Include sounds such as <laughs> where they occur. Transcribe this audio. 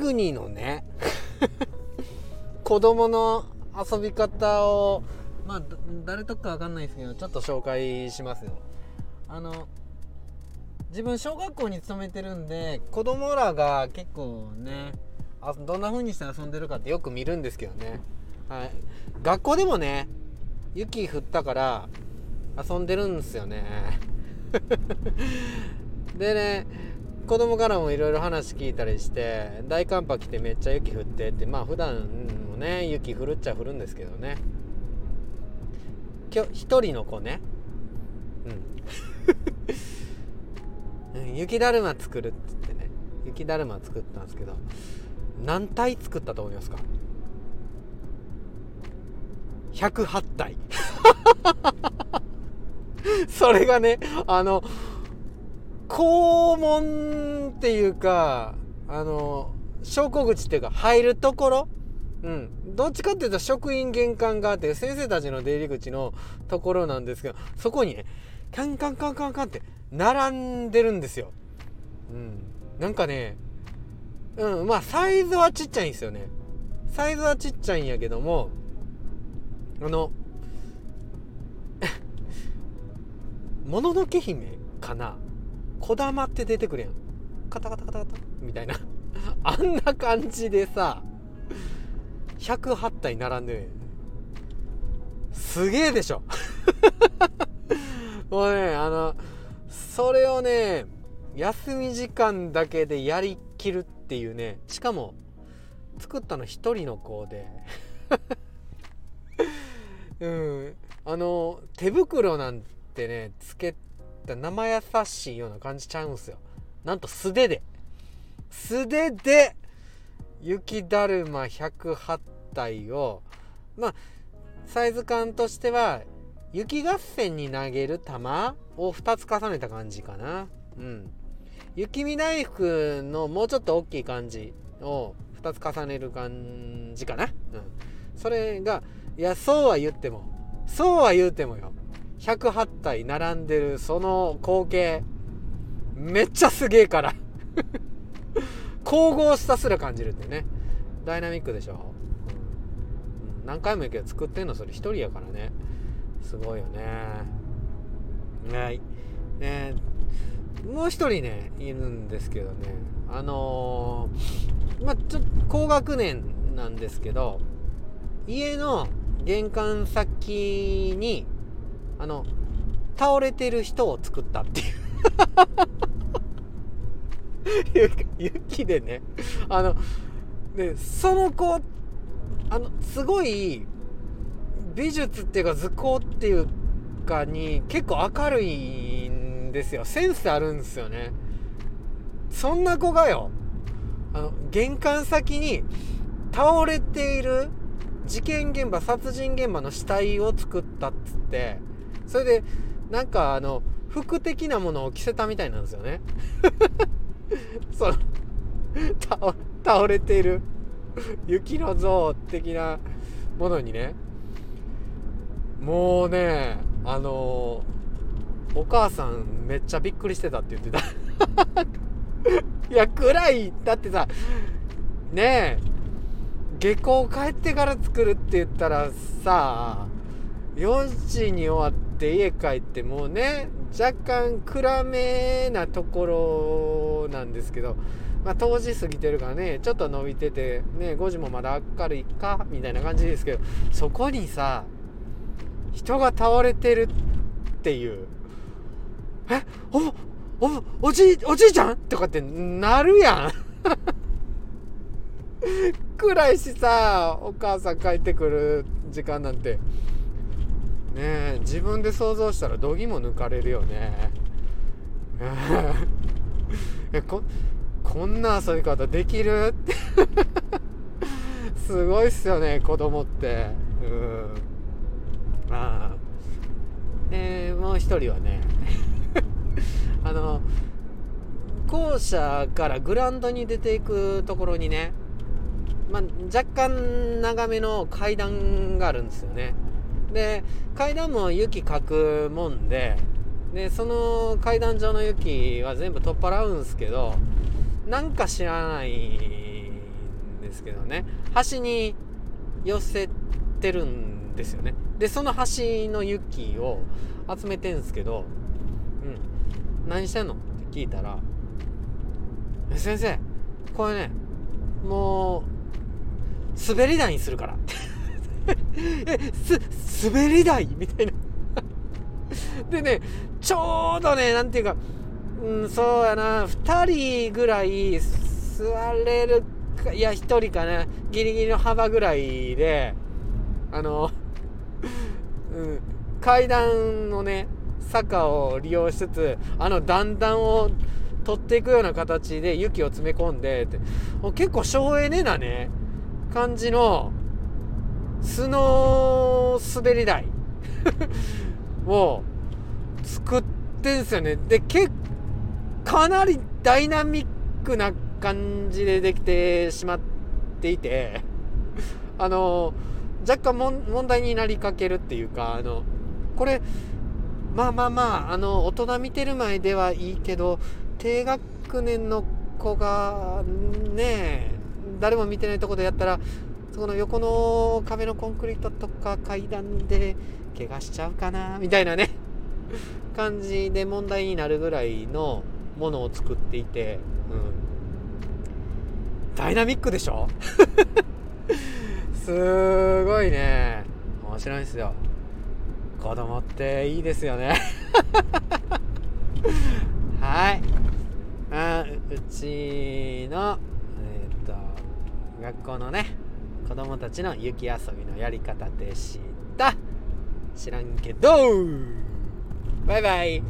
国のね <laughs> 子供の遊び方をまあ誰とかわかんないですけどちょっと紹介しますよ。あの自分小学校に勤めてるんで子供らが結構ねあどんな風にして遊んでるかってよく見るんですけどね、はい、学校でもね雪降ったから遊んでるんですよね。<laughs> でね子供からもいろいろ話聞いたりして大寒波来てめっちゃ雪降ってってまあ普段もね雪降るっちゃ降るんですけどね。今日一人の子ね。<laughs> うん、雪だるま作るっつってね。雪だるま作ったんですけど何体作ったと思いますか？108体。<laughs> それがねあの校門っていうかあの昇降口っていうか入るところ？うん。どっちかっていうと職員玄関側って先生たちの出入り口のところなんですけどそこにねカンカンカンカンカンって並んでるんですよ。うん。なんかねうんまあサイズはちっちゃいんですよね。サイズはちっちゃいんやけどもあの <laughs> もののけ姫かな？こだまって出てくるやん。カタカタカタカタ。みたいな。<laughs> あんな感じでさ108体並んでるすげえでしょ。<laughs> もうねあのそれをね休み時間だけでやりきるっていうねしかも作ったの1人の子で。<laughs> うん。あの手袋なんてねつけた生優しいような感じちゃうんすよ。なんと素手で。素手で雪だるま108体をまあサイズ感としては雪合戦に投げる球を2つ重ねた感じかな。うん。雪見大福のもうちょっと大きい感じを2つ重ねる感じかな。うん。それがいやそうは言ってもそうは言うてもよ。108体並んでるその光景めっちゃすげえから。<laughs> 神々しさすら感じるってね。ダイナミックでしょ、うん、何回も言うけど作ってんのそれ1人やからね。すごいよね。はい。ね。もう1人ねいるんですけどね。あのー、まあちょっと高学年なんですけど家の玄関先にあの倒れてる人を作ったっていう。<laughs> 雪でね。あのでその子あのすごい美術っていうか図工っていうかに結構明るいんですよ。センスあるんですよね。そんな子がよあの玄関先に倒れている事件現場殺人現場の死体を作ったっつってそれでなんかあの服的なものを着せたみたいなんですよね。<laughs> その倒れている雪の像的なものにね。もうねあのお母さんめっちゃびっくりしてたって言ってた。<laughs> いや暗い。だってさねえ下校帰ってから作るって言ったらさ4時に終わって家帰ってもうね若干暗めなところなんですけどまあ当時過ぎてるからねちょっと伸びててね5時もまだ明るいかみたいな感じですけどそこにさ人が倒れてるっていうえおおおじいおじいちゃんとかってなるやん。<laughs> 暗いしさお母さん帰ってくる時間なんて。自分で想像したらどぎも抜かれるよね。<laughs> ここんな遊び方できる？って。<laughs> すごいっすよね子供って。うん。まあ。でもう一人はね。<laughs> あの校舎からグラウンドに出ていくところにね。まあ、若干長めの階段があるんですよね。で階段も雪かくもんででその階段上の雪は全部取っ払うんすけどなんか知らないんですけどね。端に寄せてるんですよね。でその端の雪を集めてんすけど「うん。何してんの?」って聞いたら「先生これねもう滑り台にするから」えす滑り台？みたいな。でねちょうどねなんていうかうんそうやな。2人ぐらい座れるかいや1人かな。ギリギリの幅ぐらいであの、<laughs> うん、階段のね坂を利用しつつあの段々を取っていくような形で雪を詰め込んでって。結構省エネなね感じのスノー滑り台。<laughs> を作ってんすよね。で結構かなりダイナミックな感じでできてしまっていて。<laughs> あの若干問題になりかけるっていうかあのこれまあまあまああの大人見てる前ではいいけど低学年の子がね誰も見てないとこでやったらそこの横の壁のコンクリートとか階段で怪我しちゃうかなみたいなね。<laughs> 感じで問題になるぐらいのものを作っていて、うん、ダイナミックでしょ？<laughs> すごいね。面白いですよ。子供っていいですよね。<laughs> はい。あうちのえっ、と学校のね子供たちの雪遊びのやり方でした。知らんけど。バイバイ。